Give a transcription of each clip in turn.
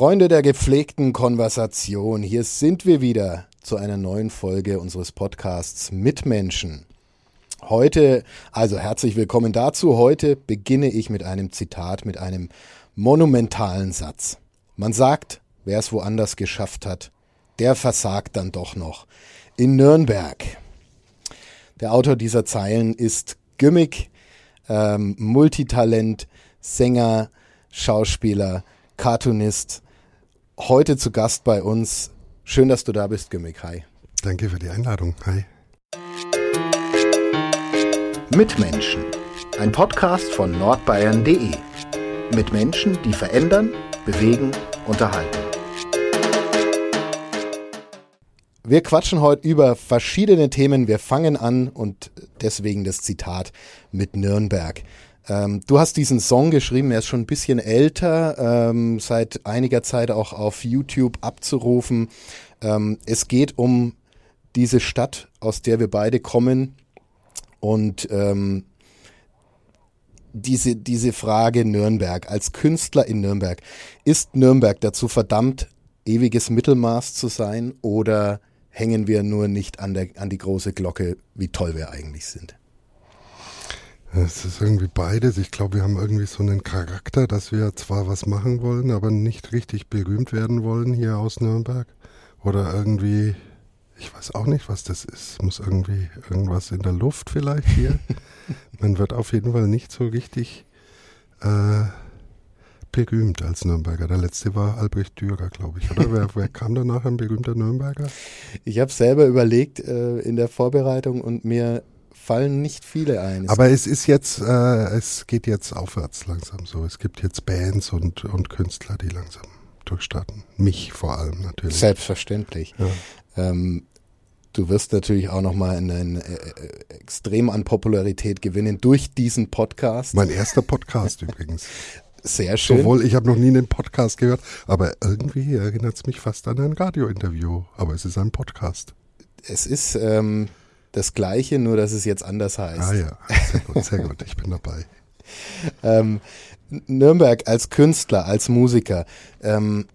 Freunde der gepflegten Konversation, hier sind wir wieder zu einer neuen Folge unseres Podcasts Mitmenschen. Heute, also herzlich willkommen dazu. Heute beginne ich mit einem Zitat, mit einem monumentalen Satz. Man sagt, wer es woanders geschafft hat, der versagt dann doch noch. In Nürnberg. Der Autor dieser Zeilen ist Gimmick, ähm, Multitalent, Sänger, Schauspieler, Cartoonist. Heute zu Gast bei uns. Schön, dass du da bist, Gimmick. Hi. Danke für die Einladung. Hi. Mitmenschen. Ein Podcast von nordbayern.de. Mit Menschen, die verändern, bewegen, unterhalten. Wir quatschen heute über verschiedene Themen. Wir fangen an und deswegen das Zitat mit Nürnberg. Ähm, du hast diesen Song geschrieben, er ist schon ein bisschen älter, ähm, seit einiger Zeit auch auf YouTube abzurufen. Ähm, es geht um diese Stadt, aus der wir beide kommen und ähm, diese, diese Frage Nürnberg als Künstler in Nürnberg. Ist Nürnberg dazu verdammt, ewiges Mittelmaß zu sein oder hängen wir nur nicht an, der, an die große Glocke, wie toll wir eigentlich sind. Es ist irgendwie beides. Ich glaube, wir haben irgendwie so einen Charakter, dass wir zwar was machen wollen, aber nicht richtig berühmt werden wollen hier aus Nürnberg. Oder irgendwie, ich weiß auch nicht, was das ist. Muss irgendwie irgendwas in der Luft vielleicht hier. Man wird auf jeden Fall nicht so richtig äh, berühmt als Nürnberger. Der letzte war Albrecht Dürer, glaube ich, oder? wer, wer, kam danach ein berühmter Nürnberger? Ich habe selber überlegt äh, in der Vorbereitung und mir fallen nicht viele ein. Es Aber es ist jetzt, äh, es geht jetzt aufwärts langsam so. Es gibt jetzt Bands und, und Künstler, die langsam durchstarten. Mich vor allem natürlich. Selbstverständlich. Ja. Ähm, du wirst natürlich auch nochmal einen äh, äh, extrem an Popularität gewinnen durch diesen Podcast. Mein erster Podcast übrigens. Sehr schön. Sowohl, ich habe noch nie einen Podcast gehört, aber irgendwie erinnert es mich fast an ein Radiointerview. Aber es ist ein Podcast. Es ist ähm, das Gleiche, nur dass es jetzt anders heißt. Ah ja, sehr gut, sehr gut. Ich bin dabei. ähm, Nürnberg als Künstler, als Musiker, ähm,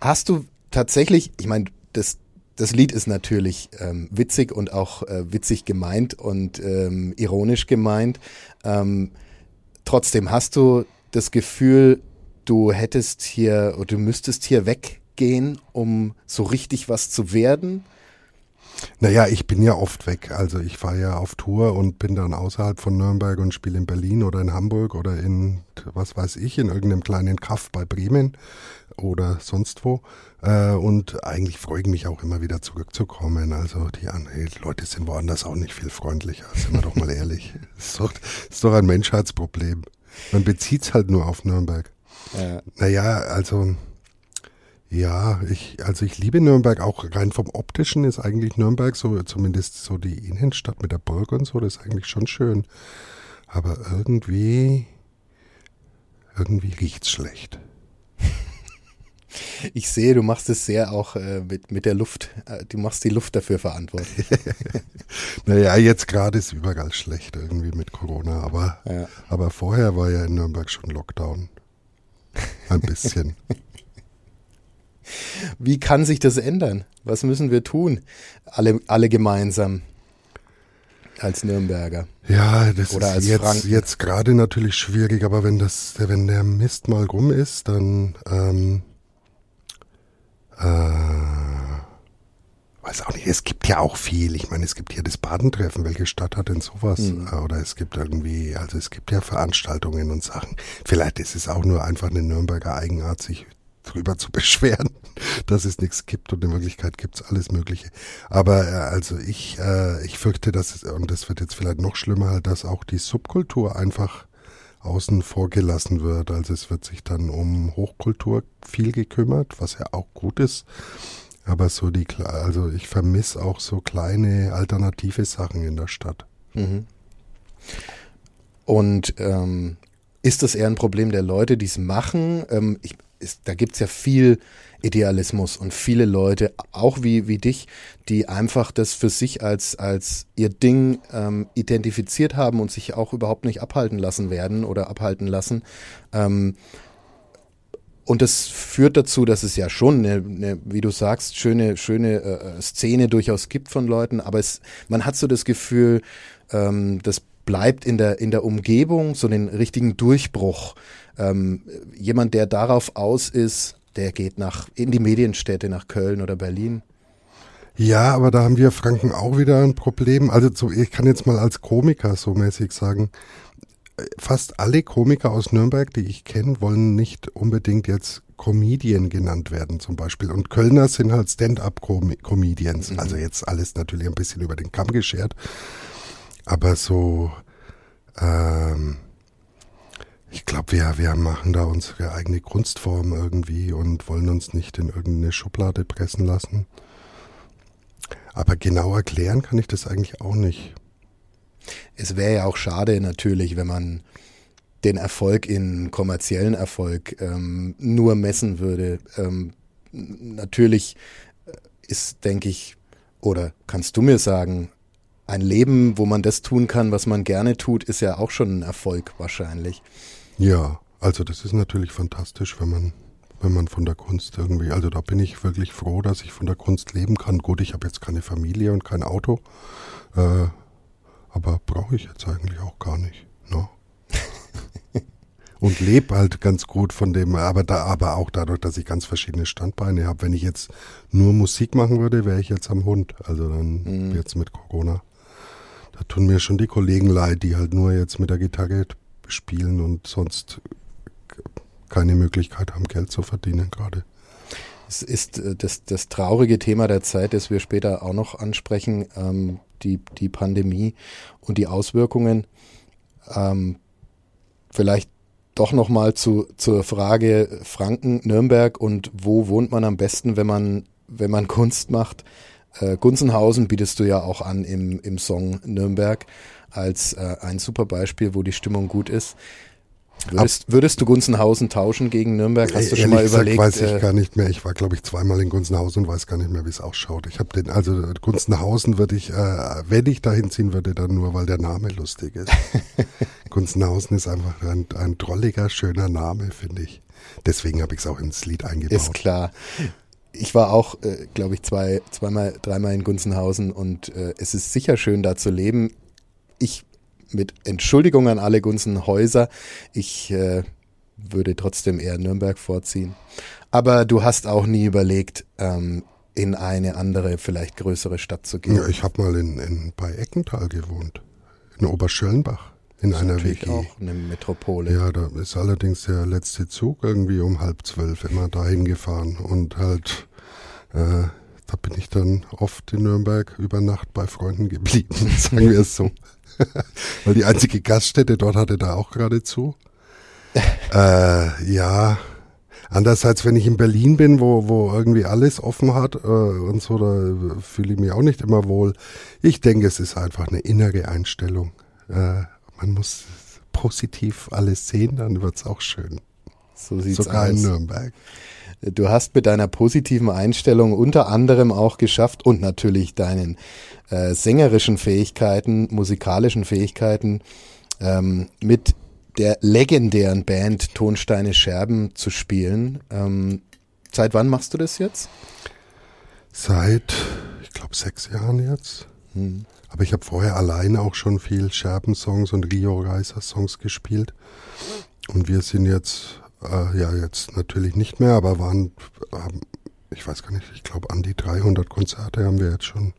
hast du tatsächlich, ich meine, das, das Lied ist natürlich ähm, witzig und auch äh, witzig gemeint und ähm, ironisch gemeint. Ähm, trotzdem hast du das Gefühl, du hättest hier oder du müsstest hier weggehen, um so richtig was zu werden? Naja, ich bin ja oft weg. Also ich fahre ja auf Tour und bin dann außerhalb von Nürnberg und spiele in Berlin oder in Hamburg oder in, was weiß ich, in irgendeinem kleinen Kaff bei Bremen oder sonst wo. Äh, und eigentlich freue ich mich auch immer wieder zurückzukommen. Also die, Leute sind woanders auch nicht viel freundlicher, sind wir doch mal ehrlich. Das ist doch, ist doch ein Menschheitsproblem. Man bezieht es halt nur auf Nürnberg. Ja. Naja, also ja, ich, also ich liebe Nürnberg auch rein vom optischen ist eigentlich Nürnberg so, zumindest so die Innenstadt mit der Burg und so, das ist eigentlich schon schön. Aber irgendwie, irgendwie riecht's schlecht. Ich sehe, du machst es sehr auch äh, mit, mit der Luft, äh, du machst die Luft dafür verantwortlich. naja, jetzt gerade ist überall schlecht irgendwie mit Corona, aber, ja. aber vorher war ja in Nürnberg schon Lockdown. Ein bisschen. Wie kann sich das ändern? Was müssen wir tun? Alle, alle gemeinsam als Nürnberger. Ja, das Oder ist jetzt, jetzt gerade natürlich schwierig, aber wenn das, wenn der Mist mal rum ist, dann ähm, äh, weiß auch nicht, es gibt ja auch viel. Ich meine, es gibt hier das Badentreffen. Welche Stadt hat denn sowas? Mhm. Oder es gibt irgendwie, also es gibt ja Veranstaltungen und Sachen. Vielleicht ist es auch nur einfach eine Nürnberger Eigenart, sich drüber zu beschweren, dass es nichts gibt und in Wirklichkeit gibt es alles Mögliche. Aber äh, also ich, äh, ich fürchte, dass, und das wird jetzt vielleicht noch schlimmer, dass auch die Subkultur einfach außen vor gelassen wird. Also es wird sich dann um Hochkultur viel gekümmert, was ja auch gut ist. Aber so die, also ich vermisse auch so kleine alternative Sachen in der Stadt. Mhm. Und ähm, ist das eher ein Problem der Leute, die es machen? Ähm, ich, ist, da gibt's ja viel Idealismus und viele Leute, auch wie, wie dich, die einfach das für sich als, als ihr Ding ähm, identifiziert haben und sich auch überhaupt nicht abhalten lassen werden oder abhalten lassen. Ähm, und das führt dazu, dass es ja schon, eine, eine, wie du sagst, schöne, schöne äh, Szene durchaus gibt von Leuten, aber es, man hat so das Gefühl, ähm, das bleibt in der, in der Umgebung so den richtigen Durchbruch. Ähm, jemand, der darauf aus ist, der geht nach, in die Medienstädte, nach Köln oder Berlin. Ja, aber da haben wir Franken auch wieder ein Problem. Also so, ich kann jetzt mal als Komiker so mäßig sagen, fast alle Komiker aus Nürnberg, die ich kenne, wollen nicht unbedingt jetzt Comedian genannt werden zum Beispiel. Und Kölner sind halt Stand-up-Comedians. Mhm. Also jetzt alles natürlich ein bisschen über den Kamm geschert. Aber so, ähm, ich glaube, wir, wir machen da unsere eigene Kunstform irgendwie und wollen uns nicht in irgendeine Schublade pressen lassen. Aber genau erklären kann ich das eigentlich auch nicht. Es wäre ja auch schade natürlich, wenn man den Erfolg in kommerziellen Erfolg ähm, nur messen würde. Ähm, natürlich ist, denke ich, oder kannst du mir sagen, ein Leben, wo man das tun kann, was man gerne tut, ist ja auch schon ein Erfolg wahrscheinlich. Ja, also das ist natürlich fantastisch, wenn man wenn man von der Kunst irgendwie, also da bin ich wirklich froh, dass ich von der Kunst leben kann. Gut, ich habe jetzt keine Familie und kein Auto, äh, aber brauche ich jetzt eigentlich auch gar nicht. Ne? und lebe halt ganz gut von dem, aber da, aber auch dadurch, dass ich ganz verschiedene Standbeine habe. Wenn ich jetzt nur Musik machen würde, wäre ich jetzt am Hund. Also dann mhm. jetzt mit Corona. Da tun mir schon die Kollegen leid, die halt nur jetzt mit der Gitarre spielen und sonst keine Möglichkeit haben, Geld zu verdienen gerade. Es ist äh, das, das traurige Thema der Zeit, das wir später auch noch ansprechen, ähm, die, die Pandemie und die Auswirkungen. Ähm, vielleicht doch nochmal zu, zur Frage Franken, Nürnberg und wo wohnt man am besten, wenn man, wenn man Kunst macht. Äh, Gunzenhausen bietest du ja auch an im, im Song Nürnberg als äh, ein super Beispiel, wo die Stimmung gut ist. Würdest, würdest, du Gunzenhausen tauschen gegen Nürnberg? Hast du schon mal überlegt? Gesagt, weiß ich äh, gar nicht mehr. Ich war, glaube ich, zweimal in Gunzenhausen und weiß gar nicht mehr, wie es ausschaut. Ich habe den, also Gunzenhausen würde ich, äh, wenn ich dahin ziehen würde, dann nur, weil der Name lustig ist. Gunzenhausen ist einfach ein, ein drolliger, schöner Name, finde ich. Deswegen habe ich es auch ins Lied eingebaut. Ist klar. Ich war auch, äh, glaube ich, zwei, zweimal, dreimal in Gunzenhausen und äh, es ist sicher schön, da zu leben. Ich mit Entschuldigung an alle Gunzenhäuser. Ich äh, würde trotzdem eher Nürnberg vorziehen. Aber du hast auch nie überlegt, ähm, in eine andere, vielleicht größere Stadt zu gehen. Ja, ich habe mal in, in, bei Eckental gewohnt, in Oberschöllenbach. In das einer WG. auch eine Metropole. Ja, da ist allerdings der letzte Zug irgendwie um halb zwölf immer dahin gefahren. Und halt, äh, da bin ich dann oft in Nürnberg über Nacht bei Freunden geblieben, sagen wir es so. Weil die einzige Gaststätte dort hatte da auch gerade zu. äh, ja. Andererseits, wenn ich in Berlin bin, wo, wo irgendwie alles offen hat äh, und so, da fühle ich mich auch nicht immer wohl. Ich denke, es ist einfach eine innere Einstellung. Äh, man muss positiv alles sehen, dann wird es auch schön. So sieht's Sogar aus. in Nürnberg. Du hast mit deiner positiven Einstellung unter anderem auch geschafft und natürlich deinen äh, sängerischen Fähigkeiten, musikalischen Fähigkeiten ähm, mit der legendären Band Tonsteine Scherben zu spielen. Ähm, seit wann machst du das jetzt? Seit, ich glaube, sechs Jahren jetzt. Hm. Aber ich habe vorher alleine auch schon viel Scherben-Songs und Rio Reiser-Songs gespielt. Und wir sind jetzt äh, ja, jetzt natürlich nicht mehr, aber waren, haben, ich weiß gar nicht, ich glaube an die 300 Konzerte haben wir jetzt schon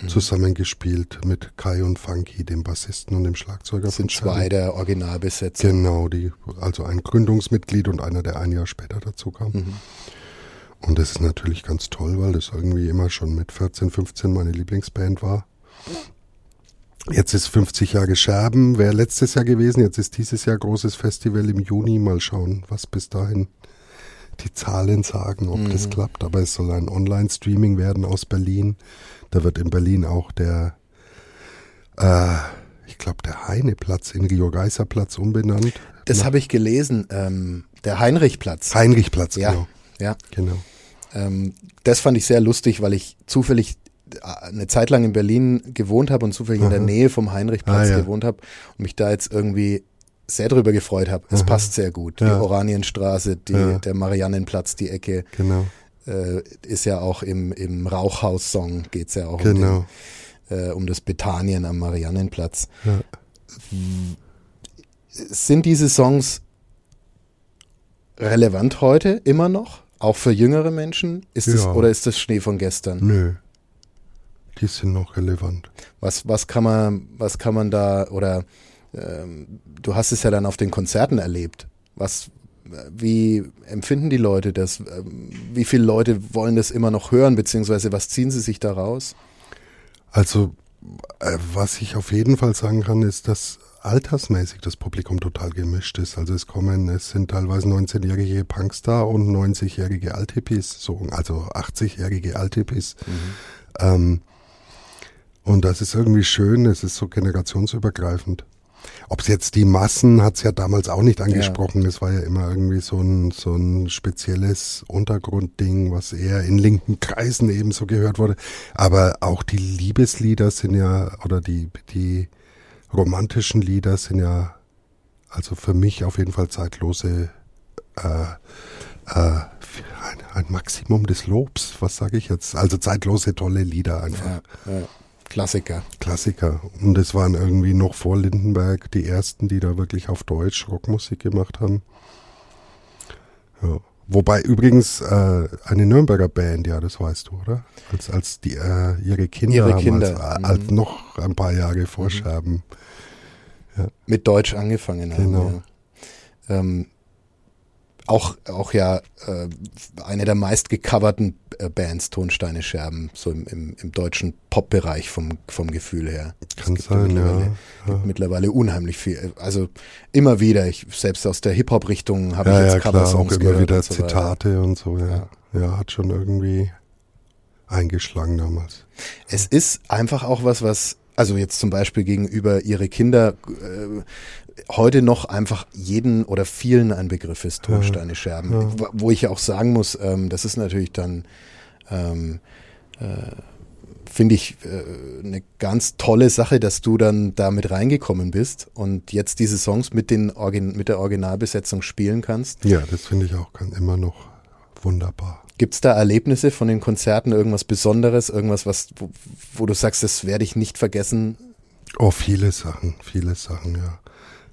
mhm. zusammengespielt mit Kai und Funky, dem Bassisten und dem Schlagzeuger. Das sind zwei der Originalbesetzer. Genau, die, also ein Gründungsmitglied und einer, der ein Jahr später dazu kam. Mhm. Und das ist natürlich ganz toll, weil das irgendwie immer schon mit 14, 15 meine Lieblingsband war. Jetzt ist 50 Jahre Scherben, wäre letztes Jahr gewesen. Jetzt ist dieses Jahr großes Festival im Juni. Mal schauen, was bis dahin die Zahlen sagen, ob mhm. das klappt. Aber es soll ein Online-Streaming werden aus Berlin. Da wird in Berlin auch der, äh, ich glaube, der Heineplatz in Rio Geiser Platz umbenannt. Das habe ich gelesen. Ähm, der Heinrichplatz. Heinrichplatz, ja, genau. Ja, genau. Ähm, das fand ich sehr lustig, weil ich zufällig eine Zeit lang in Berlin gewohnt habe und zufällig Aha. in der Nähe vom Heinrichplatz ah, ja. gewohnt habe und mich da jetzt irgendwie sehr drüber gefreut habe. Es Aha. passt sehr gut. Ja. Die Oranienstraße, die, Ja. der Mariannenplatz, die Ecke, Genau, äh, ist ja auch im, im Rauchhaus-Song geht's ja auch genau. um, den, äh, um das Betanien am Mariannenplatz. Sind diese Songs relevant heute immer noch? Auch für jüngere Menschen? Ist es, Ja. oder ist das Schnee von gestern? Nö. Die sind noch relevant. Was, was kann man, was kann man da, oder ähm, du hast es ja dann auf den Konzerten erlebt. Was, wie empfinden die Leute das? Ähm, Wie viele Leute wollen das immer noch hören, beziehungsweise was ziehen sie sich daraus? Also, äh, was ich auf jeden Fall sagen kann, ist, dass altersmäßig das Publikum total gemischt ist. Also es kommen, es sind teilweise 19-jährige Punkstar und 90-jährige Althippies, so, also 80-jährige Althippies. Ähm, und das ist irgendwie schön, es ist so generationsübergreifend. Ob es jetzt die Massen, hat es ja damals auch nicht angesprochen. Es war ja immer irgendwie so ein, so ein spezielles Untergrundding, was eher in linken Kreisen eben so gehört wurde. Aber auch die Liebeslieder sind ja, oder die, die romantischen Lieder sind ja, also für mich auf jeden Fall zeitlose, äh, äh, ein, ein Maximum des Lobs, was sage ich jetzt? Also zeitlose, tolle Lieder einfach. Ja, ja. Klassiker. Klassiker. Und es waren irgendwie noch vor Lindenberg die ersten, die da wirklich auf Deutsch Rockmusik gemacht haben. Ja. Wobei übrigens äh, eine Nürnberger Band, ja, das weißt du, oder? Als, als die äh, ihre Kinder Ihre Kinder, als, mhm. als noch ein paar Jahre Vorscherben. Mit Deutsch angefangen haben. Genau. Ja. Ähm, auch, auch ja äh, eine der meist gecoverten äh, Bands, Tonsteine Scherben, so im, im, im deutschen Pop-Bereich vom, vom Gefühl her. Kann gibt sein, mittlerweile, ja. gibt mittlerweile unheimlich viel. Also immer wieder, ich selbst aus der Hip-Hop-Richtung habe Ja, ich jetzt ja, Cover-Songs auch immer gehört wieder und so. Zitate und so, ja. Ja. ja. hat schon irgendwie eingeschlagen damals. Es ist einfach auch was, was, also jetzt zum Beispiel gegenüber ihre Kinder äh, heute noch einfach jeden oder vielen ein Begriff ist, Tonsteine Scherben. ja. Wo- ich ja auch sagen muss, ähm, das ist natürlich dann, ähm, äh, finde ich, äh, eine ganz tolle Sache, dass du dann da mit reingekommen bist und jetzt diese Songs mit, den Origin mit der Originalbesetzung spielen kannst. Ja, das finde ich auch kann immer noch wunderbar. Gibt's da Erlebnisse von den Konzerten, irgendwas Besonderes, irgendwas, was, wo, wo du sagst, das werde ich nicht vergessen? Oh, viele Sachen, viele Sachen, ja.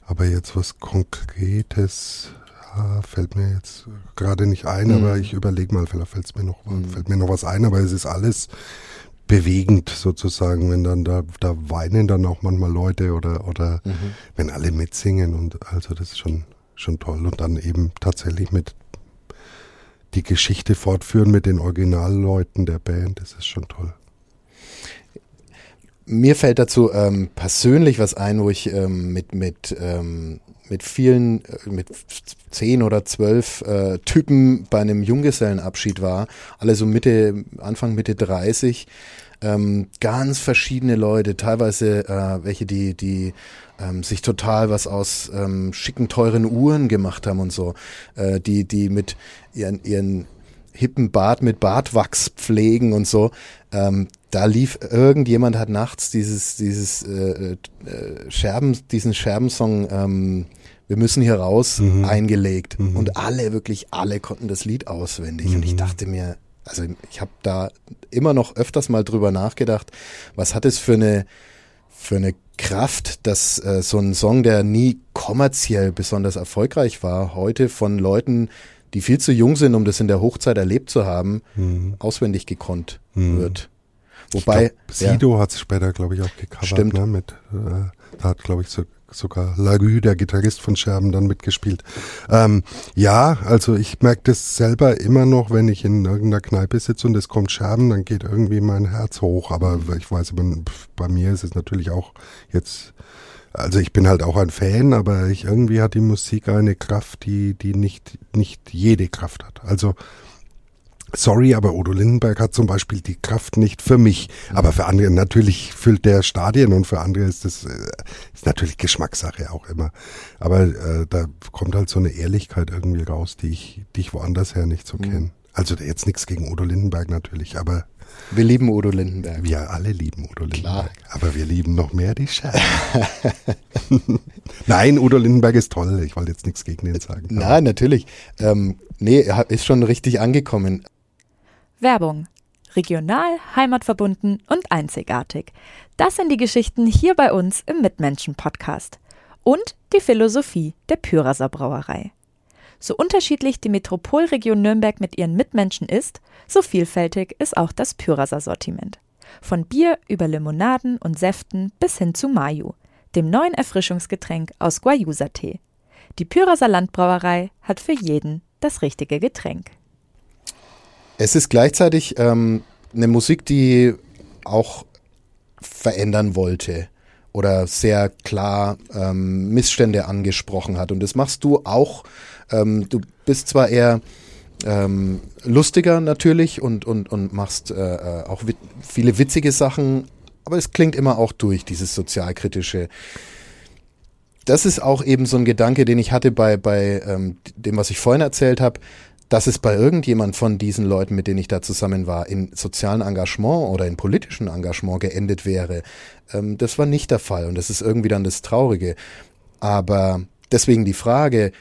Aber jetzt was Konkretes ah, fällt mir jetzt gerade nicht ein, Mhm. aber ich überlege mal, vielleicht fällt's mir noch, fällt mir noch was ein, aber es ist alles bewegend sozusagen, wenn dann da, da weinen dann auch manchmal Leute oder, oder Mhm. wenn alle mitsingen und also das ist schon, schon toll und dann eben tatsächlich mit die Geschichte fortführen mit den Originalleuten der Band, das ist schon toll. Mir fällt dazu ähm, persönlich was ein, wo ich ähm, mit mit ähm, mit vielen, äh, mit zehn oder zwölf äh, Typen bei einem Junggesellenabschied war, alle so Mitte, Anfang Mitte 30, ähm, ganz verschiedene Leute, teilweise äh, welche, die, die ähm, sich total was aus ähm, schicken, teuren Uhren gemacht haben und so, äh, die, die mit ihren, ihren hippen Bart mit Bartwachs pflegen und so. Ähm, da lief irgendjemand hat nachts dieses dieses äh, äh, Scherben diesen Scherbensong ähm, wir müssen hier raus eingelegt. Und alle wirklich alle konnten das Lied auswendig. Und ich dachte mir also ich habe da immer noch öfters mal drüber nachgedacht was hat es für eine für eine Kraft, dass äh, so ein Song, der nie kommerziell besonders erfolgreich war, heute von Leuten, die viel zu jung sind, um das in der Hochzeit erlebt zu haben, auswendig gekonnt wird. Wobei, glaub, Sido hat es später, glaube ich, auch gecovert. Stimmt. Ne, mit, äh, da hat, glaube ich, so, sogar Larue, der Gitarrist von Scherben, dann mitgespielt. Ähm, ja, also ich merke das selber immer noch, wenn ich in irgendeiner Kneipe sitze und es kommt Scherben, dann geht irgendwie mein Herz hoch. Aber ich weiß, bei mir ist es natürlich auch jetzt also ich bin halt auch ein Fan, aber ich, irgendwie hat die Musik eine Kraft, die, die nicht, nicht jede Kraft hat. Also Sorry, aber Udo Lindenberg hat zum Beispiel die Kraft nicht für mich. Aber für andere, natürlich füllt der Stadien und für andere ist das äh, ist natürlich Geschmackssache auch immer. Aber äh, da kommt halt so eine Ehrlichkeit irgendwie raus, die ich, die ich woanders her nicht so kenne. Also jetzt nichts gegen Udo Lindenberg natürlich, aber Wir lieben Udo Lindenberg. Wir alle lieben Udo Lindenberg. Klar. Aber wir lieben noch mehr die Scherben. Nein, Udo Lindenberg ist toll. Ich wollte jetzt nichts gegen ihn sagen. Nein, natürlich. Ähm, nee, er ist schon richtig angekommen. Werbung. Regional, heimatverbunden und einzigartig. Das sind die Geschichten hier bei uns im Mitmenschen-Podcast. Und die Philosophie der Pyraser Brauerei. So unterschiedlich die Metropolregion Nürnberg mit ihren Mitmenschen ist, so vielfältig ist auch das Pyraser Sortiment. Von Bier über Limonaden und Säften bis hin zu Mayu, dem neuen Erfrischungsgetränk aus Guayusa-Tee. Die Pyraser Landbrauerei hat für jeden das richtige Getränk. Es ist gleichzeitig ähm, eine Musik, die auch verändern wollte oder sehr klar ähm, Missstände angesprochen hat. Und das machst du auch. Ähm, du bist zwar eher ähm, lustiger natürlich und, und, und machst äh, äh auch wit viele witzige Sachen, aber es klingt immer auch durch, dieses sozialkritische. Das ist auch eben so ein Gedanke, den ich hatte bei, bei ähm, dem, was ich vorhin erzählt habe dass es bei irgendjemand von diesen Leuten, mit denen ich da zusammen war, in sozialen Engagement oder in politischen Engagement geendet wäre. Ähm, das war nicht der Fall und das ist irgendwie dann das Traurige. Aber deswegen die Frage,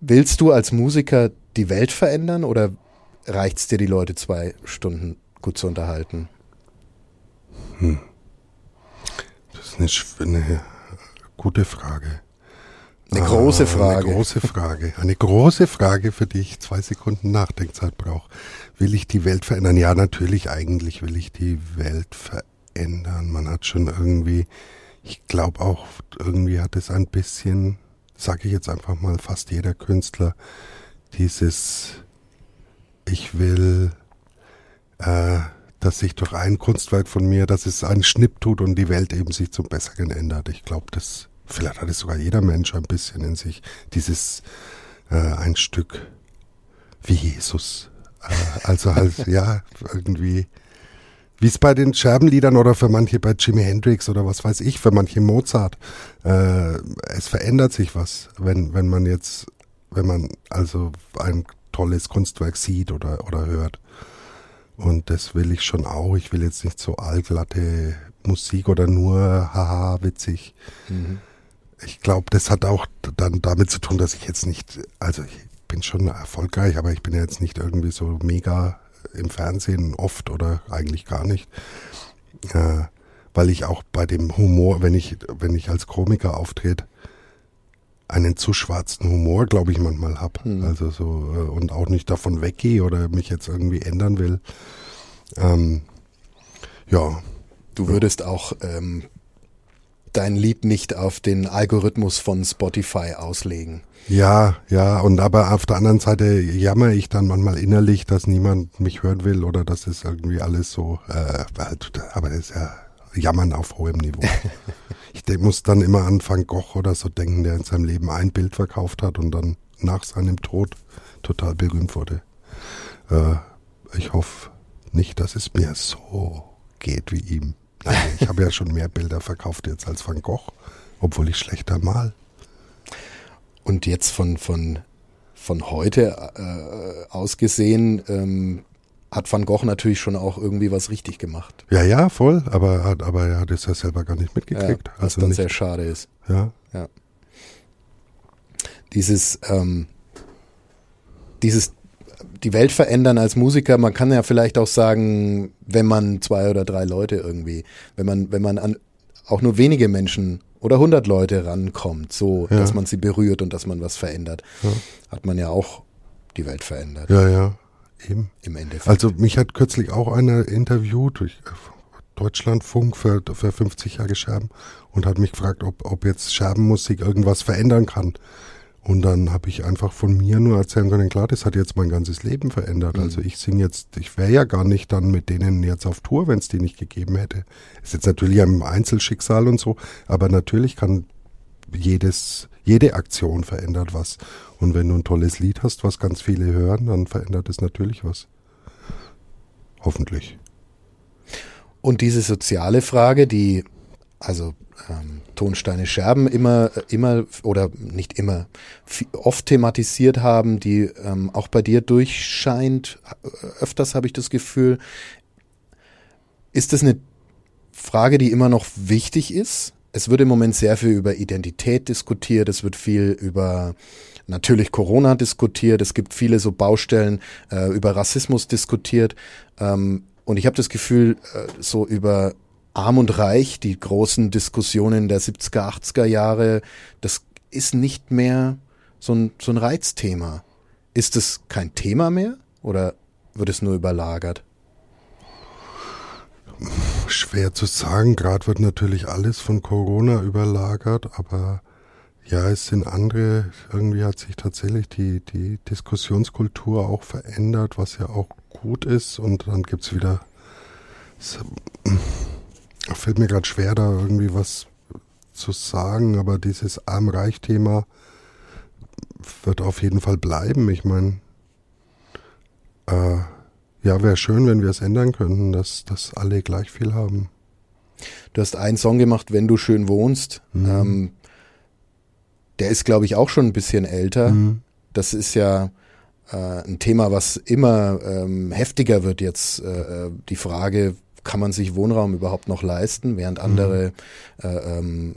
willst du als Musiker die Welt verändern oder reicht es dir, die Leute zwei Stunden gut zu unterhalten? Hm. Das ist eine, eine gute Frage. Eine große Frage. Eine große Frage. Eine große Frage, für die ich zwei Sekunden Nachdenkzeit brauche. Will ich die Welt verändern? Ja, natürlich, eigentlich will ich die Welt verändern. Man hat schon irgendwie, ich glaube auch, irgendwie hat es ein bisschen, sage ich jetzt einfach mal, fast jeder Künstler, dieses, ich will, äh, dass sich durch ein Kunstwerk von mir, dass es einen Schnipp tut und die Welt eben sich zum Besseren ändert. Ich glaube, das vielleicht hat es sogar jeder Mensch ein bisschen in sich, dieses äh, ein Stück wie Jesus. Äh, also halt, ja, irgendwie, wie es bei den Scherbenliedern oder für manche bei Jimi Hendrix oder was weiß ich, für manche Mozart, äh, es verändert sich was, wenn, wenn man jetzt, wenn man also ein tolles Kunstwerk sieht oder, oder hört. Und das will ich schon auch. Ich will jetzt nicht so allglatte Musik oder nur haha witzig. Mhm ich glaube, das hat auch dann damit zu tun, dass ich jetzt nicht, also ich bin schon erfolgreich, aber ich bin ja jetzt nicht irgendwie so mega im Fernsehen oft oder eigentlich gar nicht. Äh, weil ich auch bei dem Humor, wenn ich, wenn ich als Komiker auftrete, einen zu schwarzen Humor, glaube ich, manchmal habe. Mhm. Also so, äh, und auch nicht davon weggehe oder mich jetzt irgendwie ändern will. Ähm, ja. Du würdest auch ähm, dein Lied nicht auf den Algorithmus von Spotify auslegen. Ja, ja, und aber auf der anderen Seite jammer ich dann manchmal innerlich, dass niemand mich hören will oder dass es irgendwie alles so, äh, halt, aber das ist ja Jammern auf hohem Niveau. ich muss dann immer an Van Gogh oder so denken, der in seinem Leben ein Bild verkauft hat und dann nach seinem Tod total berühmt wurde. Äh, ich hoffe nicht, dass es mir so geht wie ihm. Ich habe ja schon mehr Bilder verkauft jetzt als Van Gogh, obwohl ich schlechter mal. Und jetzt von, von, von heute äh, aus gesehen, ähm, hat Van Gogh natürlich schon auch irgendwie was richtig gemacht. Ja, ja, voll, aber, aber er hat es ja selber gar nicht mitgekriegt. Ja, was also dann nicht. sehr schade ist. Ja. ja. Dieses, ähm, dieses die Welt verändern als Musiker. Man kann ja vielleicht auch sagen, wenn man zwei oder drei Leute irgendwie, wenn man, wenn man an auch nur wenige Menschen oder hundert Leute rankommt, so, ja. dass man sie berührt und dass man was verändert, ja. hat man ja auch die Welt verändert. Ja, ja, eben. Im Endeffekt. Also mich hat kürzlich auch einer interviewt durch äh, Deutschlandfunk für, für 50 Jahre Scherben und hat mich gefragt, ob, ob jetzt Scherbenmusik irgendwas verändern kann. Und dann habe ich einfach von mir nur erzählen können, klar, das hat jetzt mein ganzes Leben verändert. Mhm. Also ich singe jetzt, ich wäre ja gar nicht dann mit denen jetzt auf Tour, wenn es die nicht gegeben hätte. Ist jetzt natürlich ein Einzelschicksal und so, aber natürlich kann jedes, jede Aktion verändert was. Und wenn du ein tolles Lied hast, was ganz viele hören, dann verändert es natürlich was. Hoffentlich. Und diese soziale Frage, die also ähm, Tonsteine Scherben immer, immer oder nicht immer, oft thematisiert haben, die ähm, auch bei dir durchscheint. Öfters habe ich das Gefühl, ist das eine Frage, die immer noch wichtig ist? Es wird im Moment sehr viel über Identität diskutiert, es wird viel über natürlich Corona diskutiert, es gibt viele so Baustellen äh, über Rassismus diskutiert. Ähm, und ich habe das Gefühl, äh, so über Arm und Reich, die großen Diskussionen der 70er, 80er Jahre, das ist nicht mehr so ein, so ein Reizthema. Ist es kein Thema mehr oder wird es nur überlagert? Schwer zu sagen. Gerade wird natürlich alles von Corona überlagert, aber ja, es sind andere. Irgendwie hat sich tatsächlich die, die Diskussionskultur auch verändert, was ja auch gut ist. Und dann gibt es wieder. Fällt mir gerade schwer, da irgendwie was zu sagen, aber dieses Arm-Reich-Thema wird auf jeden Fall bleiben. Ich meine, äh, ja, wäre schön, wenn wir es ändern könnten, dass, dass alle gleich viel haben. Du hast einen Song gemacht, Wenn du schön wohnst. Mhm. Ähm, der ist, glaube ich, auch schon ein bisschen älter. Mhm. Das ist ja äh, ein Thema, was immer ähm, heftiger wird jetzt. Äh, äh die Frage, kann man sich Wohnraum überhaupt noch leisten, während andere mhm. äh, ähm,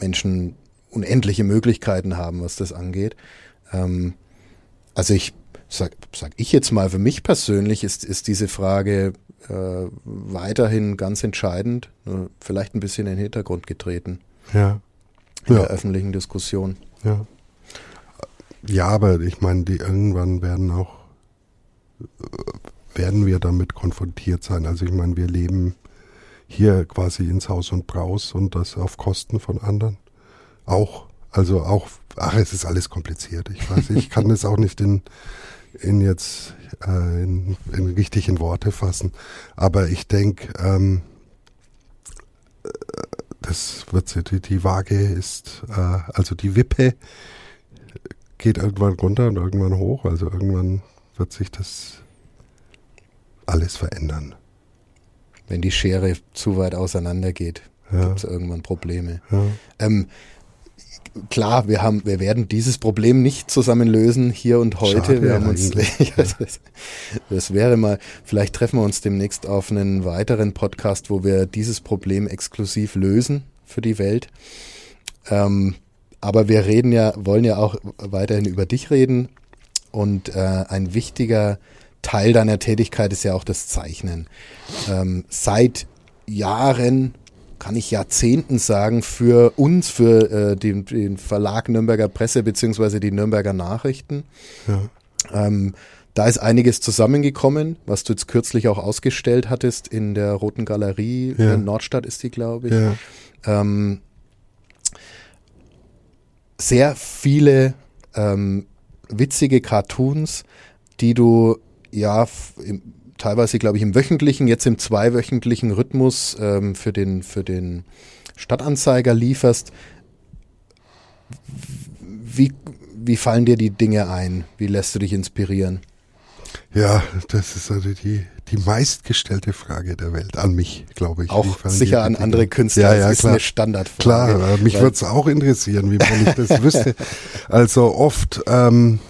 Menschen unendliche Möglichkeiten haben, was das angeht. Ähm, also ich sag, sag ich jetzt mal, für mich persönlich ist, ist diese Frage äh, weiterhin ganz entscheidend, nur vielleicht ein bisschen in den Hintergrund getreten. Ja. In ja. der öffentlichen Diskussion. Ja. Ja, aber ich meine, die irgendwann werden auch, werden wir damit konfrontiert sein. Also ich meine, wir leben hier quasi ins Haus und Braus und das auf Kosten von anderen. Auch. Also auch, ach, es ist alles kompliziert. Ich weiß, ich kann es auch nicht in, in jetzt äh, in, in richtig Worte fassen. Aber ich denke, ähm, das wird die, die Waage ist, äh, also die Wippe geht irgendwann runter und irgendwann hoch. Also irgendwann wird sich das alles verändern. Wenn die Schere zu weit auseinander geht, ja. gibt es irgendwann Probleme. Ja. Ähm, klar, wir haben, wir werden dieses Problem nicht zusammen lösen hier und heute. Schade, wir haben uns, das, das, wäre mal, vielleicht treffen wir uns demnächst auf einen weiteren Podcast, wo wir dieses Problem exklusiv lösen für die Welt. Ähm, aber wir reden ja, wollen ja auch weiterhin über dich reden. Und äh, ein wichtiger Teil deiner Tätigkeit ist ja auch das Zeichnen. Ähm, seit Jahren kann ich Jahrzehnten sagen, für uns, für äh, den, den, Verlag Nürnberger Presse beziehungsweise die Nürnberger Nachrichten. Ja. Ähm, da ist einiges zusammengekommen, was du jetzt kürzlich auch ausgestellt hattest in der Roten Galerie. Ja. In Nordstadt ist die, glaube ich. Ja. Ähm, sehr viele ähm, witzige Cartoons, die du ja im, teilweise, glaube ich, im wöchentlichen, jetzt im zweiwöchentlichen Rhythmus ähm, für, den, für den Stadtanzeiger lieferst. Wie, wie fallen dir die Dinge ein? Wie lässt du dich inspirieren? Ja, das ist also die, die meistgestellte Frage der Welt an mich, glaube ich. Auch sicher an andere Künstler. Ja, ja, das ist klar. eine Standardfrage. Klar, mich würde es auch interessieren, wie man ich das wüsste. Also oft ähm, äh,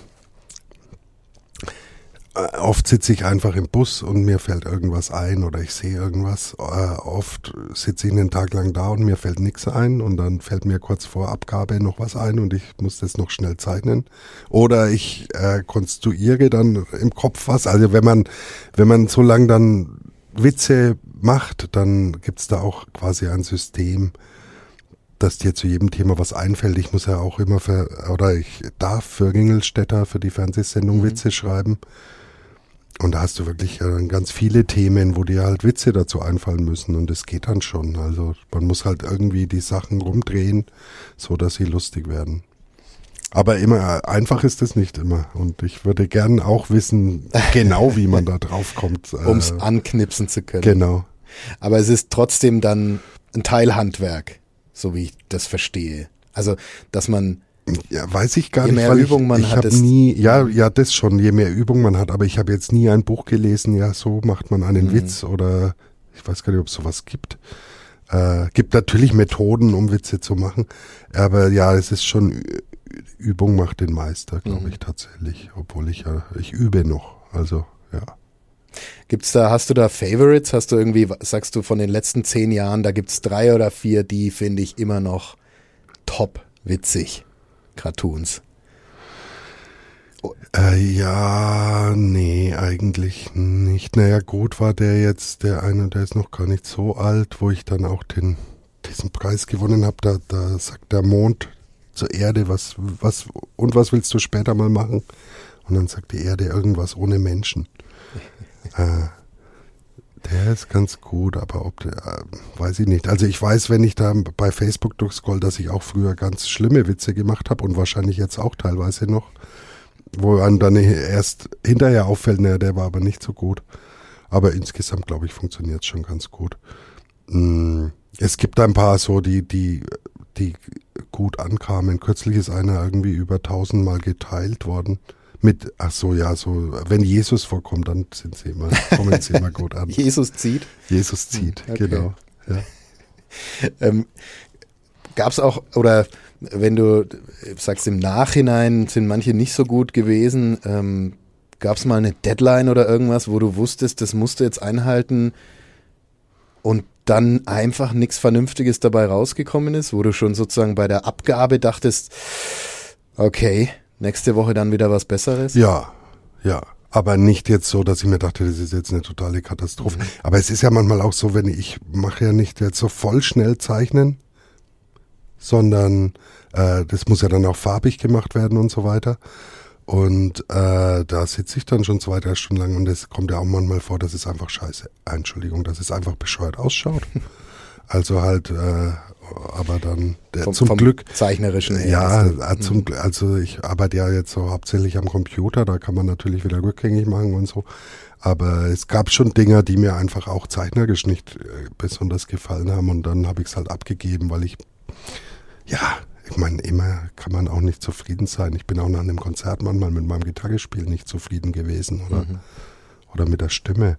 oft sitze ich einfach im Bus und mir fällt irgendwas ein oder ich sehe irgendwas. Äh, oft sitze ich einen Tag lang da und mir fällt nichts ein und dann fällt mir kurz vor Abgabe noch was ein und ich muss das noch schnell zeichnen. Oder ich äh, konstruiere dann im Kopf was. Also wenn man, wenn man so lange dann Witze macht, dann gibt's da auch quasi ein System, dass dir zu jedem Thema was einfällt. Ich muss ja auch immer für, oder ich darf für Ringelstädter, für die Fernsehsendung mhm. Witze schreiben. Und da hast du wirklich äh, ganz viele Themen, wo dir halt Witze dazu einfallen müssen. Und es geht dann schon. Also man muss halt irgendwie die Sachen rumdrehen, so dass sie lustig werden. Aber immer einfach ist es nicht immer. Und ich würde gern auch wissen, genau wie man da drauf kommt. um es äh, anknipsen zu können. Genau. Aber es ist trotzdem dann ein Teilhandwerk, so wie ich das verstehe. Also, dass man ja, weiß ich gar je nicht. Je mehr Übung man ich hat, nie, ja, ja, das schon, je mehr Übung man hat, aber ich habe jetzt nie ein Buch gelesen, ja, so macht man einen mhm. Witz oder ich weiß gar nicht, ob es sowas gibt. Äh, gibt natürlich Methoden, um Witze zu machen, aber ja, es ist schon Übung macht den Meister, glaube mhm. ich tatsächlich, obwohl ich ja, ich übe noch, also ja. Gibt's da, hast du da Favorites? Hast du irgendwie, sagst du von den letzten zehn Jahren, da gibt's drei oder vier, die finde ich immer noch top witzig. Cartoons. Äh, ja, nee, eigentlich nicht. Naja, gut war der jetzt, der eine, der ist noch gar nicht so alt, wo ich dann auch den, diesen Preis gewonnen habe. Da, da sagt der Mond zur Erde, was, was, und was willst du später mal machen? Und dann sagt die Erde irgendwas ohne Menschen. äh, der ist ganz gut, aber ob der, äh, weiß ich nicht. Also ich weiß, wenn ich da bei Facebook durchscroll, dass ich auch früher ganz schlimme Witze gemacht habe und wahrscheinlich jetzt auch teilweise noch wo einem dann erst hinterher auffällt, naja, der war aber nicht so gut. Aber insgesamt, glaube ich, funktioniert es schon ganz gut. Mm, es gibt ein paar so, die, die, die gut ankamen. Kürzlich ist einer irgendwie über tausendmal geteilt worden. Mit, ach so, ja, so, wenn Jesus vorkommt, dann sind sie immer, kommen sie immer gut an. Jesus zieht? Jesus zieht, okay. genau. Ja. ähm, Gab es auch, oder wenn du sagst, im Nachhinein sind manche nicht so gut gewesen, ähm, gab es mal eine Deadline oder irgendwas, wo du wusstest, das musst du jetzt einhalten und dann einfach nichts Vernünftiges dabei rausgekommen ist, wo du schon sozusagen bei der Abgabe dachtest, okay, nächste Woche dann wieder was Besseres? Ja, ja. Aber nicht jetzt so, dass ich mir dachte, das ist jetzt eine totale Katastrophe. Mhm. Aber es ist ja manchmal auch so, wenn ich mache ja nicht jetzt so voll schnell zeichnen, sondern äh, das muss ja dann auch farbig gemacht werden und so weiter. Und äh, da sitze ich dann schon zwei, drei Stunden lang und es kommt ja auch manchmal vor, dass es einfach scheiße, Entschuldigung, dass es einfach bescheuert ausschaut. Also halt, äh, aber dann der, vom, zum vom Glück zeichnerischen her. Ja, äh, zum, mhm. also ich arbeite ja jetzt so hauptsächlich am Computer, da kann man natürlich wieder rückgängig machen und so. Aber es gab schon Dinge, die mir einfach auch zeichnerisch nicht äh, besonders gefallen haben und dann habe ich es halt abgegeben, weil ich ja, ich meine, immer kann man auch nicht zufrieden sein. Ich bin auch nach einem Konzert manchmal mit meinem Gitarrespiel nicht zufrieden gewesen oder, mhm. oder mit der Stimme.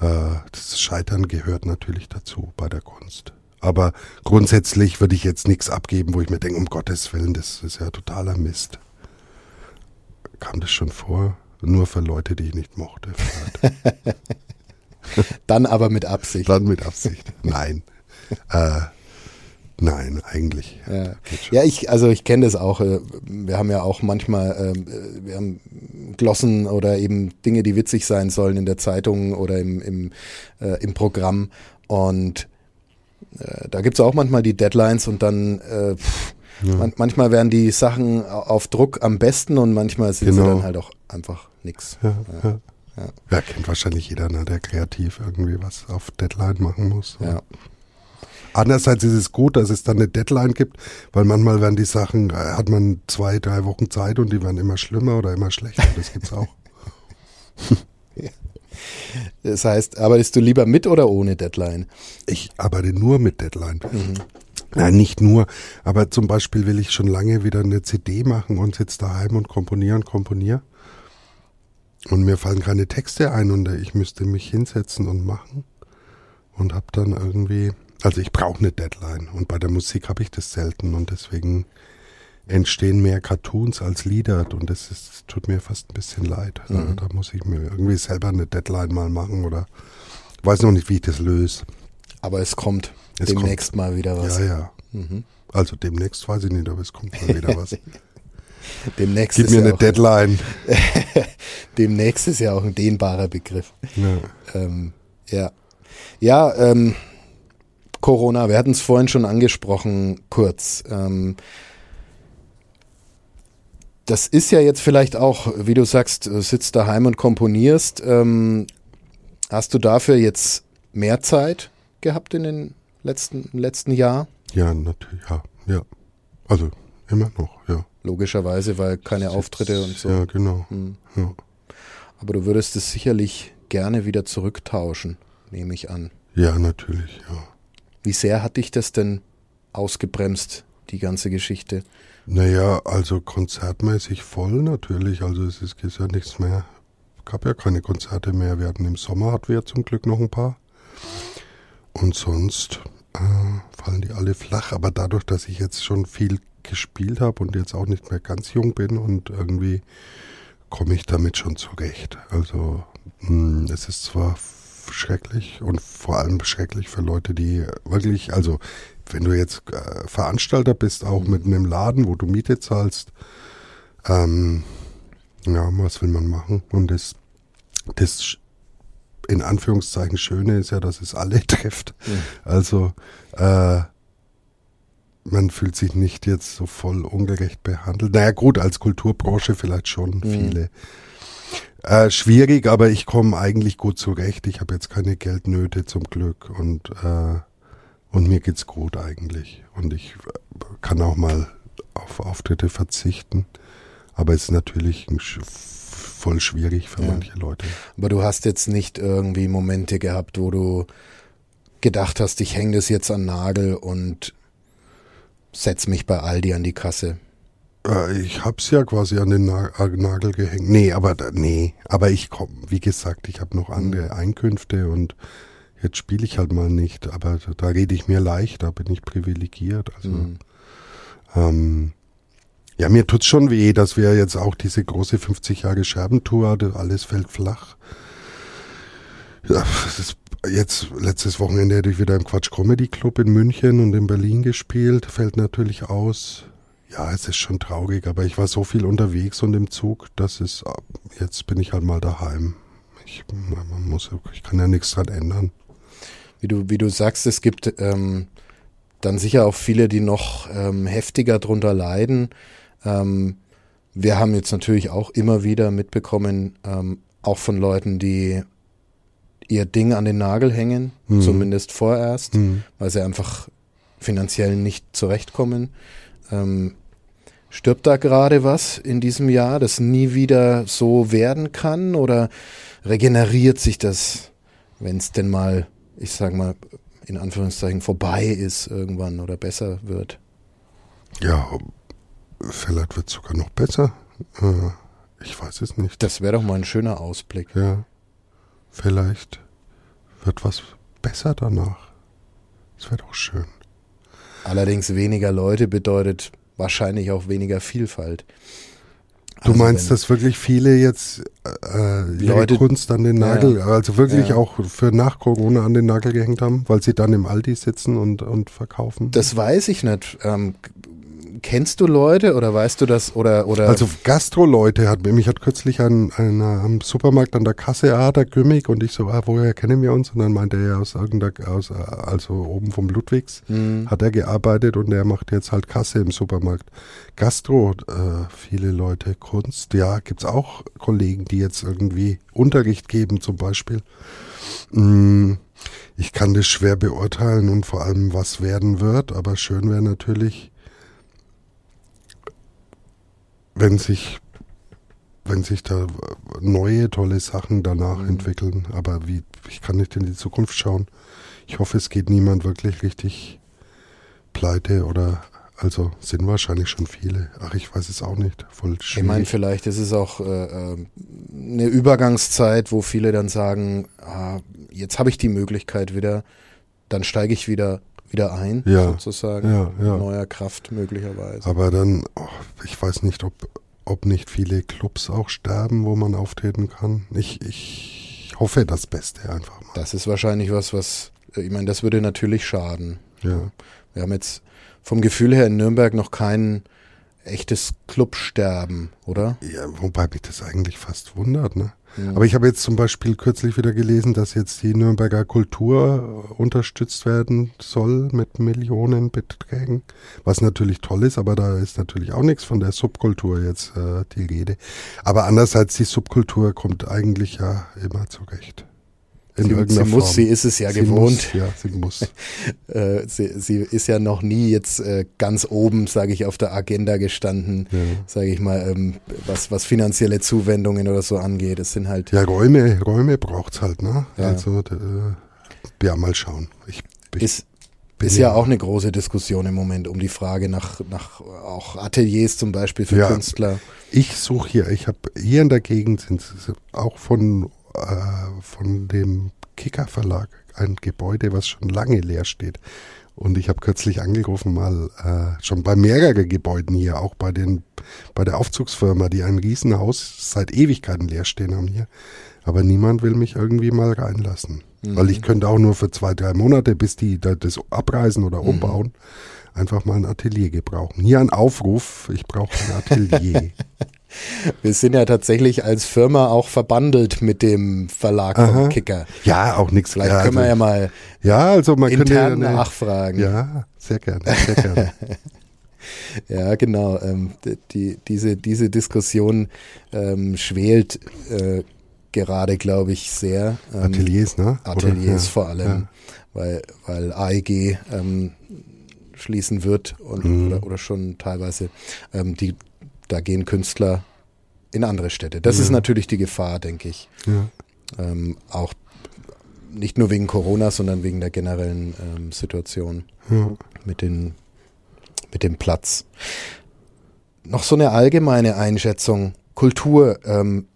Äh, das Scheitern gehört natürlich dazu bei der Kunst. Aber grundsätzlich würde ich jetzt nichts abgeben, wo ich mir denke, um Gottes Willen, das ist ja totaler Mist. Kam das schon vor? Nur für Leute, die ich nicht mochte. Dann aber mit Absicht. Dann mit Absicht. Nein. äh, Nein, eigentlich. Ja, ja ich, also ich kenne das auch. Äh, wir haben ja auch manchmal, ähm, äh, wir haben Glossen oder eben Dinge, die witzig sein sollen in der Zeitung oder im, im, äh, im Programm. Und äh, da gibt's auch manchmal die Deadlines und dann äh, pff, ja. man, manchmal werden die Sachen auf Druck am besten und manchmal sind genau. sie dann halt auch einfach nix. Ja, ja. ja. ja kennt wahrscheinlich jeder, ne, der kreativ irgendwie was auf Deadline machen muss. Ja. Andererseits ist es gut, dass es dann eine Deadline gibt, weil manchmal werden die Sachen, äh, hat man zwei, drei Wochen Zeit und die werden immer schlimmer oder immer schlechter. Das gibt's auch. Das heißt, arbeitest du lieber mit oder ohne Deadline? Ich arbeite nur mit Deadline. Mhm. Nein, nicht nur, aber zum Beispiel will ich schon lange wieder eine CD machen und sitze daheim und komponiere und komponiere. Und mir fallen keine Texte ein und ich müsste mich hinsetzen und machen. Und habe dann irgendwie also ich brauche eine Deadline und bei der Musik habe ich das selten und deswegen entstehen mehr Cartoons als Lieder und das ist, tut mir fast ein bisschen leid. Mhm. Also da muss ich mir irgendwie selber eine Deadline mal machen oder weiß noch nicht, wie ich das löse. Aber es kommt es demnächst kommt. mal wieder was. Ja, ja. Mhm. Also demnächst weiß ich nicht, aber es kommt mal wieder was. demnächst Gib mir ja eine Deadline. demnächst ist ja auch ein dehnbarer Begriff. Ja. Ähm, ja. Ja, ähm, Corona, wir hatten es vorhin schon angesprochen, kurz. Ähm, das ist ja jetzt vielleicht auch, wie du sagst, sitzt daheim und komponierst. Ähm, hast du dafür jetzt mehr Zeit gehabt in den letzten, im letzten Jahr? Ja, natürlich, ja, ja. Also immer noch, ja. Logischerweise, weil keine Auftritte und so. Ja, genau. Hm. Ja. Aber du würdest es sicherlich gerne wieder zurücktauschen, nehme ich an. Ja, natürlich, ja. Wie sehr hat dich das denn ausgebremst, die ganze Geschichte? Naja, also konzertmäßig voll natürlich. Also es ist, ist ja nichts mehr. Gab ja keine Konzerte mehr. Wir hatten im Sommer hatten wir zum Glück noch ein paar. Und sonst äh, fallen die alle flach. Aber dadurch, dass ich jetzt schon viel gespielt habe und jetzt auch nicht mehr ganz jung bin und irgendwie komme ich damit schon zurecht. Also Hm, Es ist zwar schrecklich und vor allem schrecklich für Leute, die wirklich, also wenn du jetzt äh, Veranstalter bist, auch mit einem Laden, wo du Miete zahlst, ähm, ja, was will man machen? Und das, das in Anführungszeichen Schöne ist ja, dass es alle trifft. Also äh, man fühlt sich nicht jetzt so voll ungerecht behandelt. Naja gut, als Kulturbranche vielleicht schon viele. Äh, schwierig, aber ich komme eigentlich gut zurecht. Ich habe jetzt keine Geldnöte zum Glück und, äh, und mir geht's gut eigentlich. Und ich äh, kann auch mal auf Auftritte verzichten. Aber es ist natürlich voll schwierig für Ja. manche Leute. Aber du hast jetzt nicht irgendwie Momente gehabt, wo du gedacht hast, ich hänge das jetzt an Nagel und setz mich bei Aldi an die Kasse. Äh, Ich hab's ja quasi an den Na Nagel gehängt. Nee, aber nee, aber ich komm, wie gesagt, ich habe noch andere Einkünfte und jetzt spiele ich halt mal nicht, aber da, rede ich mir leicht, da bin ich privilegiert. Also Mhm. ähm, ja, mir tut's schon weh, dass wir jetzt auch diese große 50 Jahre Scherbentour, das alles fällt flach. Ja, ist jetzt letztes Wochenende hätte ich wieder im Quatsch Comedy Club in München und in Berlin gespielt, fällt natürlich aus. Ja, es ist schon traurig, aber ich war so viel unterwegs und im Zug, dass es jetzt bin ich halt mal daheim. Ich, man muss, ich kann ja nichts dran ändern. Wie du, wie du sagst, es gibt ähm, dann sicher auch viele, die noch ähm, heftiger drunter leiden. Ähm, wir haben jetzt natürlich auch immer wieder mitbekommen, ähm, auch von Leuten, die ihr Ding an den Nagel hängen, Mhm. zumindest vorerst, Hm. weil sie einfach finanziell nicht zurechtkommen. Ähm, stirbt da gerade was in diesem Jahr, das nie wieder so werden kann? Oder regeneriert sich das, wenn es denn mal, ich sag mal, in Anführungszeichen vorbei ist irgendwann oder besser wird? Ja, vielleicht wird es sogar noch besser. Äh, ich weiß es nicht. Das wäre doch mal ein schöner Ausblick. Ja, vielleicht wird was besser danach. Das wäre doch schön. Allerdings weniger Leute bedeutet wahrscheinlich auch weniger Vielfalt. Du Also meinst, dass wirklich viele jetzt äh, Leute- Kunst an den Ja, Nagel, also wirklich Ja. auch für nach Corona an den Nagel gehängt haben, weil sie dann im Aldi sitzen und, und verkaufen? Das weiß ich nicht. Ähm, kennst du Leute oder weißt du das oder oder Also Gastro-Leute hat mich hat kürzlich ein, ein, am Supermarkt an der Kasse, ah, der Grimmig, und ich so, ah, woher kennen wir uns? Und dann meinte er aus irgendeiner, aus, also oben vom Ludwigs, Hm, hat er gearbeitet und er macht jetzt halt Kasse im Supermarkt. Gastro, äh, viele Leute, Kunst, ja, gibt's auch Kollegen, die jetzt irgendwie Unterricht geben zum Beispiel. Mm, Ich kann das schwer beurteilen und vor allem, was werden wird, aber schön wäre natürlich, wenn sich, wenn sich da neue tolle Sachen danach Mhm. entwickeln. Aber wie, ich kann nicht in die Zukunft schauen. Ich hoffe, es geht niemand wirklich richtig pleite oder also sind wahrscheinlich schon viele. Ach, ich weiß es auch nicht. Voll ich meine, schwierig. vielleicht ist es auch äh, äh, eine Übergangszeit, wo viele dann sagen, ah, jetzt habe ich die Möglichkeit wieder, dann steige ich wieder wieder ein, Ja, sozusagen. ja, ja. Neuer Kraft möglicherweise. Aber dann, oh, ich weiß nicht, ob, ob nicht viele Clubs auch sterben, wo man auftreten kann. Ich, ich hoffe das Beste einfach mal. Das ist wahrscheinlich was, was, äh, ich meine, das würde natürlich schaden. Ja. Wir haben jetzt vom Gefühl her in Nürnberg noch kein echtes Clubsterben, oder? ja, wobei mich das eigentlich fast wundert, ne? Aber ich habe jetzt zum Beispiel kürzlich wieder gelesen, dass jetzt die Nürnberger Kultur unterstützt werden soll mit Millionenbeträgen, was natürlich toll ist, aber da ist natürlich auch nichts von der Subkultur jetzt äh, die Rede. Aber andererseits, die Subkultur kommt eigentlich ja immer zurecht. In sie, sie irgendeiner muss, Form. sie ist es ja Sie gewohnt. Muss, ja, sie muss. Äh, sie, sie ist ja noch nie jetzt äh, ganz oben, sage ich, auf der Agenda gestanden, Ja. sage ich mal, ähm, was, was finanzielle Zuwendungen oder so angeht. Es sind halt, Ja, Räume, Räume braucht's halt, ne? Ja. Also, äh, ja, mal schauen. Ich, ich ist, ist ja auch eine große Diskussion im Moment um die Frage nach, nach auch Ateliers zum Beispiel für Ja. Künstler. Ich suche hier, ich habe hier in der Gegend sind auch von, äh, von dem Kicker Verlag ein Gebäude, was schon lange leer steht. Und ich habe kürzlich angerufen, mal äh, schon bei mehreren Gebäuden hier, auch bei den bei der Aufzugsfirma, die ein Riesenhaus seit Ewigkeiten leer stehen haben hier. Aber niemand will mich irgendwie mal reinlassen. Mhm. Weil ich könnte auch nur für zwei, drei Monate, bis die das abreißen oder mhm. umbauen, einfach mal ein Atelier gebrauchen. Hier ein Aufruf, ich brauche ein Atelier. Wir sind ja tatsächlich als Firma auch verbandelt mit dem Verlag Aha. vom Kicker. Ja, auch nichts. Vielleicht ja, können also, wir ja mal ja, also man intern ja, nachfragen. Ja, sehr gerne, sehr gerne. ja, genau. Ähm, die, diese, diese Diskussion ähm, schwelt äh, gerade, glaube ich, sehr. Ähm, Ateliers, ne? Ateliers Oder, vor allem, ja. weil, weil AEG ähm, schließen wird und, mhm. oder, oder schon teilweise. Ähm, die, da gehen Künstler in andere Städte. Das ja. ist natürlich die Gefahr, denke ich. Ja. Ähm, auch nicht nur wegen Corona, sondern wegen der generellen ähm, Situation ja. mit, den, mit dem Platz. Noch so eine allgemeine Einschätzung. Kultur ähm,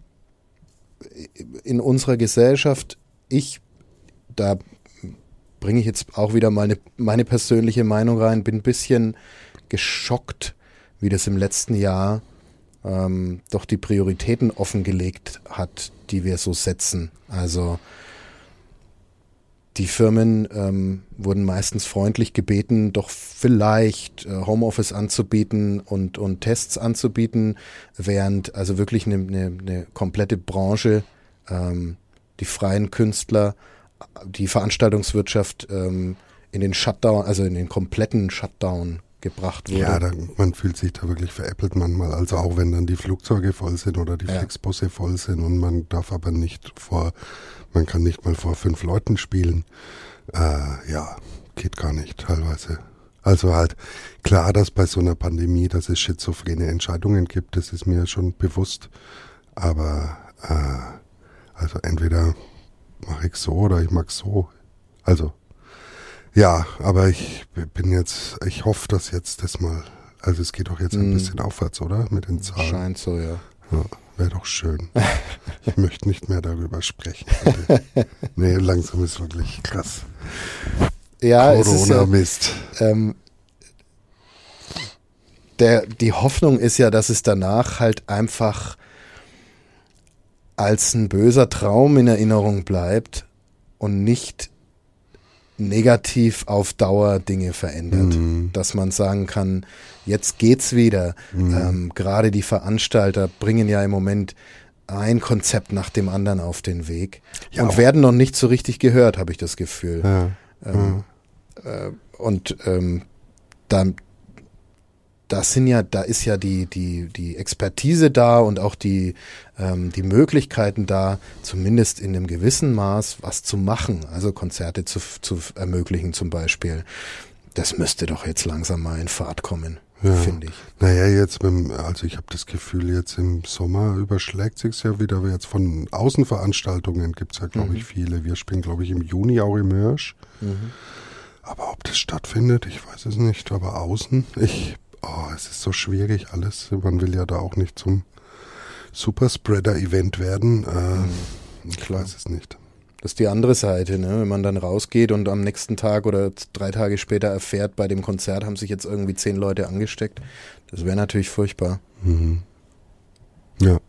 in unserer Gesellschaft, ich, da bringe ich jetzt auch wieder meine, meine persönliche Meinung rein, bin ein bisschen geschockt, wie das im letzten Jahr ähm, doch die Prioritäten offengelegt hat, die wir so setzen. Also die Firmen ähm, wurden meistens freundlich gebeten, doch vielleicht äh, Homeoffice anzubieten und, und Tests anzubieten, während also wirklich eine, eine, eine komplette Branche, ähm, die freien Künstler, die Veranstaltungswirtschaft ähm, in den Shutdown, also in den kompletten Shutdown gebracht wurde. Ja, da, man fühlt sich da wirklich veräppelt manchmal. Also auch wenn dann die Flugzeuge voll sind oder die ja. Flixbusse voll sind und man darf aber nicht vor, man kann nicht mal vor fünf Leuten spielen. Äh, ja, geht gar nicht teilweise. Also halt klar, dass bei so einer Pandemie, dass es schizophrene Entscheidungen gibt, das ist mir schon bewusst. Aber äh, also entweder mache ich so oder ich mag so. Also ja, aber ich bin jetzt, ich hoffe, dass jetzt das mal, also es geht doch jetzt ein mm. bisschen aufwärts, oder? Mit den Zahlen. Scheint so, ja. ja Wäre doch schön. ich möchte nicht mehr darüber sprechen. nee, langsam ist wirklich krass. Ja, Corona-Mist. Ja, ähm, der, die Hoffnung ist ja, dass es danach halt einfach als ein böser Traum in Erinnerung bleibt und nicht negativ auf Dauer Dinge verändert. Mhm. Dass man sagen kann, jetzt geht's wieder. Mhm. Ähm, Gerade die Veranstalter bringen ja im Moment ein Konzept nach dem anderen auf den Weg ja, und werden noch nicht so richtig gehört, habe ich das Gefühl. Ja. Ähm, äh, und ähm, dann das sind ja, da ist ja die, die, die Expertise da und auch die, ähm, die Möglichkeiten da, zumindest in einem gewissen Maß was zu machen, also Konzerte zu, zu ermöglichen zum Beispiel. Das müsste doch jetzt langsam mal in Fahrt kommen, ja. finde ich. Naja, jetzt, mit, also ich habe das Gefühl, jetzt im Sommer überschlägt sich's ja wieder. Jetzt von Außenveranstaltungen gibt's ja, glaube mhm. ich, viele. Wir spielen, glaube ich, im Juni auch im Hirsch. Mhm. Aber ob das stattfindet, ich weiß es nicht. Aber außen, ich oh, es ist so schwierig alles. Man will ja da auch nicht zum Superspreader-Event werden. Äh, mhm. Ich weiß es nicht. Das ist die andere Seite, ne? wenn man dann rausgeht und am nächsten Tag oder drei Tage später erfährt, bei dem Konzert haben sich jetzt irgendwie zehn Leute angesteckt. Das wäre natürlich furchtbar. Mhm. Ja.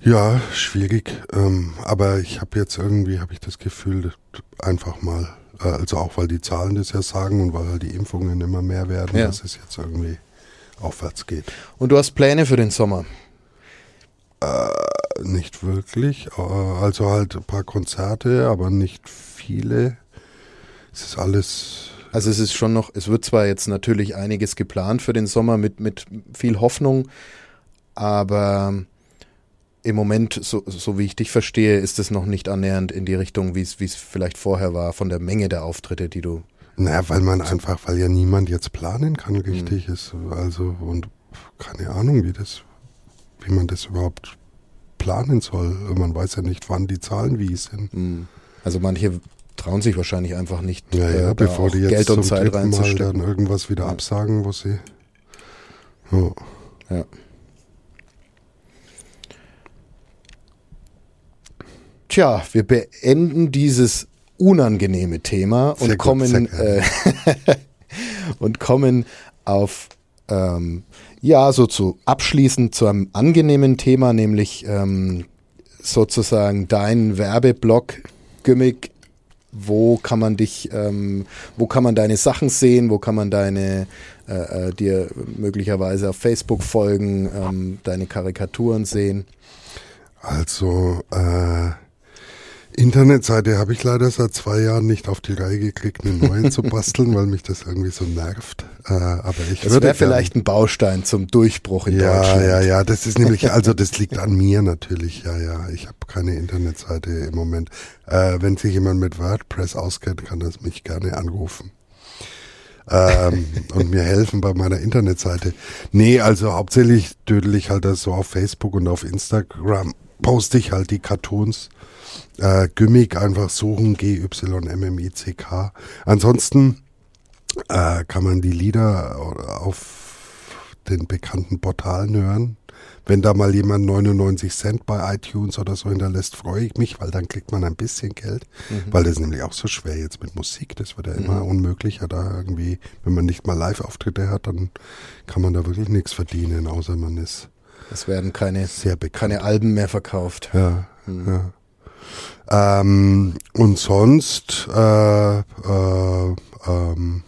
Ja, schwierig. Ähm, aber ich habe jetzt irgendwie, habe ich das Gefühl, einfach mal also auch weil die Zahlen das ja sagen und weil halt die Impfungen immer mehr werden, ja. dass es jetzt irgendwie aufwärts geht. Und du hast Pläne für den Sommer? Äh, nicht wirklich. Äh, also halt ein paar Konzerte, aber nicht viele. Es ist alles. Also es ist schon noch, es wird zwar jetzt natürlich einiges geplant für den Sommer mit, mit viel Hoffnung, aber im Moment, so, so wie ich dich verstehe, ist es noch nicht annähernd in die Richtung, wie es vielleicht vorher war, von der Menge der Auftritte, die du. Naja, weil man einfach, weil ja niemand jetzt planen kann, richtig mhm. ist. Also, und keine Ahnung, wie das, wie man das überhaupt planen soll. Man weiß ja nicht, wann die Zahlen wie sind. Mhm. Also manche trauen sich wahrscheinlich einfach nicht, ja, ja, äh, bevor die jetzt Geld und Zeit reinzustellen. Mal dann irgendwas wieder absagen, wo sie. Ja. ja. Tja, wir beenden dieses unangenehme Thema Sehr und kommen äh, und kommen auf ähm, ja so zu abschließend zu einem angenehmen Thema, nämlich ähm, sozusagen dein Werbeblock Gimmick. Wo kann man dich, ähm, wo kann man deine Sachen sehen, wo kann man deine äh, äh, dir möglicherweise auf Facebook folgen, ähm, deine Karikaturen sehen? Also, äh, Internetseite habe ich leider seit zwei Jahren nicht auf die Reihe gekriegt, eine neue zu basteln, weil mich das irgendwie so nervt. Äh, aber ich Das würde wäre vielleicht ein Baustein zum Durchbruch in ja, Deutschland. ja, ja, das ist nämlich, also das liegt an mir natürlich, ja, ja. Ich habe keine Internetseite im Moment. Äh, wenn sich jemand mit WordPress auskennt, kann das mich gerne anrufen. ähm, und mir helfen bei meiner Internetseite. Nee, also hauptsächlich dödel ich halt das so auf Facebook und auf Instagram poste ich halt die Cartoons. Äh, Gimmick einfach suchen, G-Y-M-M-I-C-K. Ansonsten äh, kann man die Lieder auf den bekannten Portalen hören. Wenn da mal jemand 99 Cent bei iTunes oder so hinterlässt, freue ich mich, weil dann kriegt man ein bisschen Geld. Weil das ist nämlich auch so schwer jetzt mit Musik. Das wird ja immer unmöglicher. Da irgendwie, wenn man nicht mal Live-Auftritte hat, dann kann man da wirklich nichts verdienen, außer man ist Es werden keine, keine Alben mehr verkauft. Ja, ja. Ähm, und sonst, äh, äh, ähm,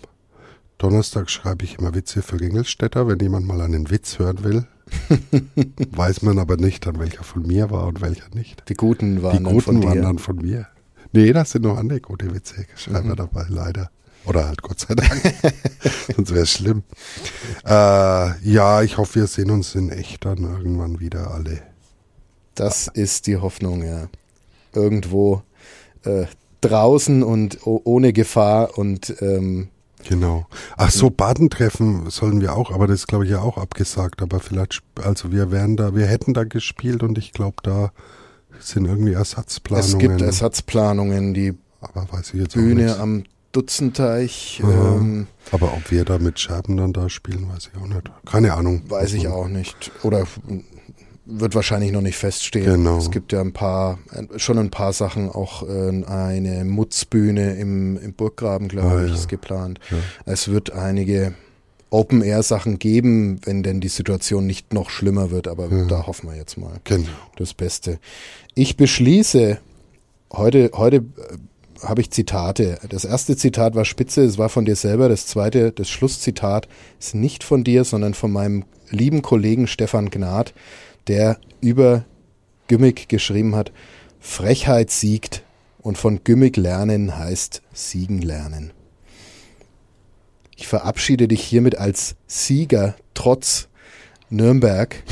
Donnerstag schreibe ich immer Witze für Ringelstädter, wenn jemand mal einen Witz hören will. Weiß man aber nicht, dann welcher von mir war und welcher nicht. Die guten waren Die dann von guten waren dann von mir. Nee, das sind noch andere gute Witze, schreiben Mhm. wir dabei, leider. Oder halt Gott sei Dank. Sonst wäre es schlimm. Äh, ja, ich hoffe, wir sehen uns in echt dann irgendwann wieder alle. Das ist die Hoffnung, ja. Irgendwo äh, draußen und ohne Gefahr und ähm, Genau. Ach so, Badentreffen sollen wir auch, aber das ist glaube ich ja auch abgesagt. Aber vielleicht, also wir wären da, wir hätten da gespielt und ich glaube, da sind irgendwie Ersatzplanungen. es gibt Ersatzplanungen, die Bühne am Dutzenteich, ähm, Aber ob wir da mit Scherben dann da spielen, weiß ich auch nicht. Keine Ahnung. weiß ich auch nicht. Oder wird wahrscheinlich noch nicht feststehen. Genau. Es gibt ja ein paar, schon ein paar Sachen, auch äh, eine Mutzbühne im, im Burggraben, glaube Ah, ich, ja. ist geplant. Ja. Es wird einige Open-Air-Sachen geben, wenn denn die Situation nicht noch schlimmer wird, aber Ja. da hoffen wir jetzt mal Genau. das Beste. Ich beschließe, heute, heute äh, habe ich Zitate. Das erste Zitat war spitze, es war von dir selber. Das zweite, das Schlusszitat, ist nicht von dir, sondern von meinem lieben Kollegen Stefan Gnad, der über Gimmick geschrieben hat, Frechheit siegt und von Gimmick lernen heißt siegen lernen. Ich verabschiede dich hiermit als Sieger trotz Nürnberg,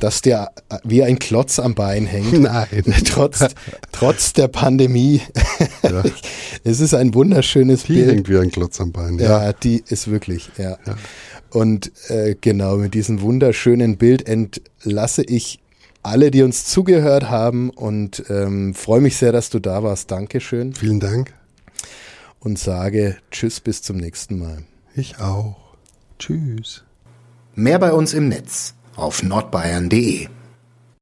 dass dir wie ein Klotz am Bein hängt. Nein. trotz, trotz der Pandemie. Ja. Es ist ein wunderschönes Die Bild. hängt wie ein Klotz am Bein. Ja, Ja. die ist wirklich, ja. Ja. Und äh, genau, mit diesem wunderschönen Bild entlasse ich alle, die uns zugehört haben und ähm, freue mich sehr, dass du da warst. Dankeschön Vielen Dank. und sage Tschüss, bis zum nächsten Mal. Ich auch. Tschüss. Mehr bei uns im Netz auf nordbayern.de.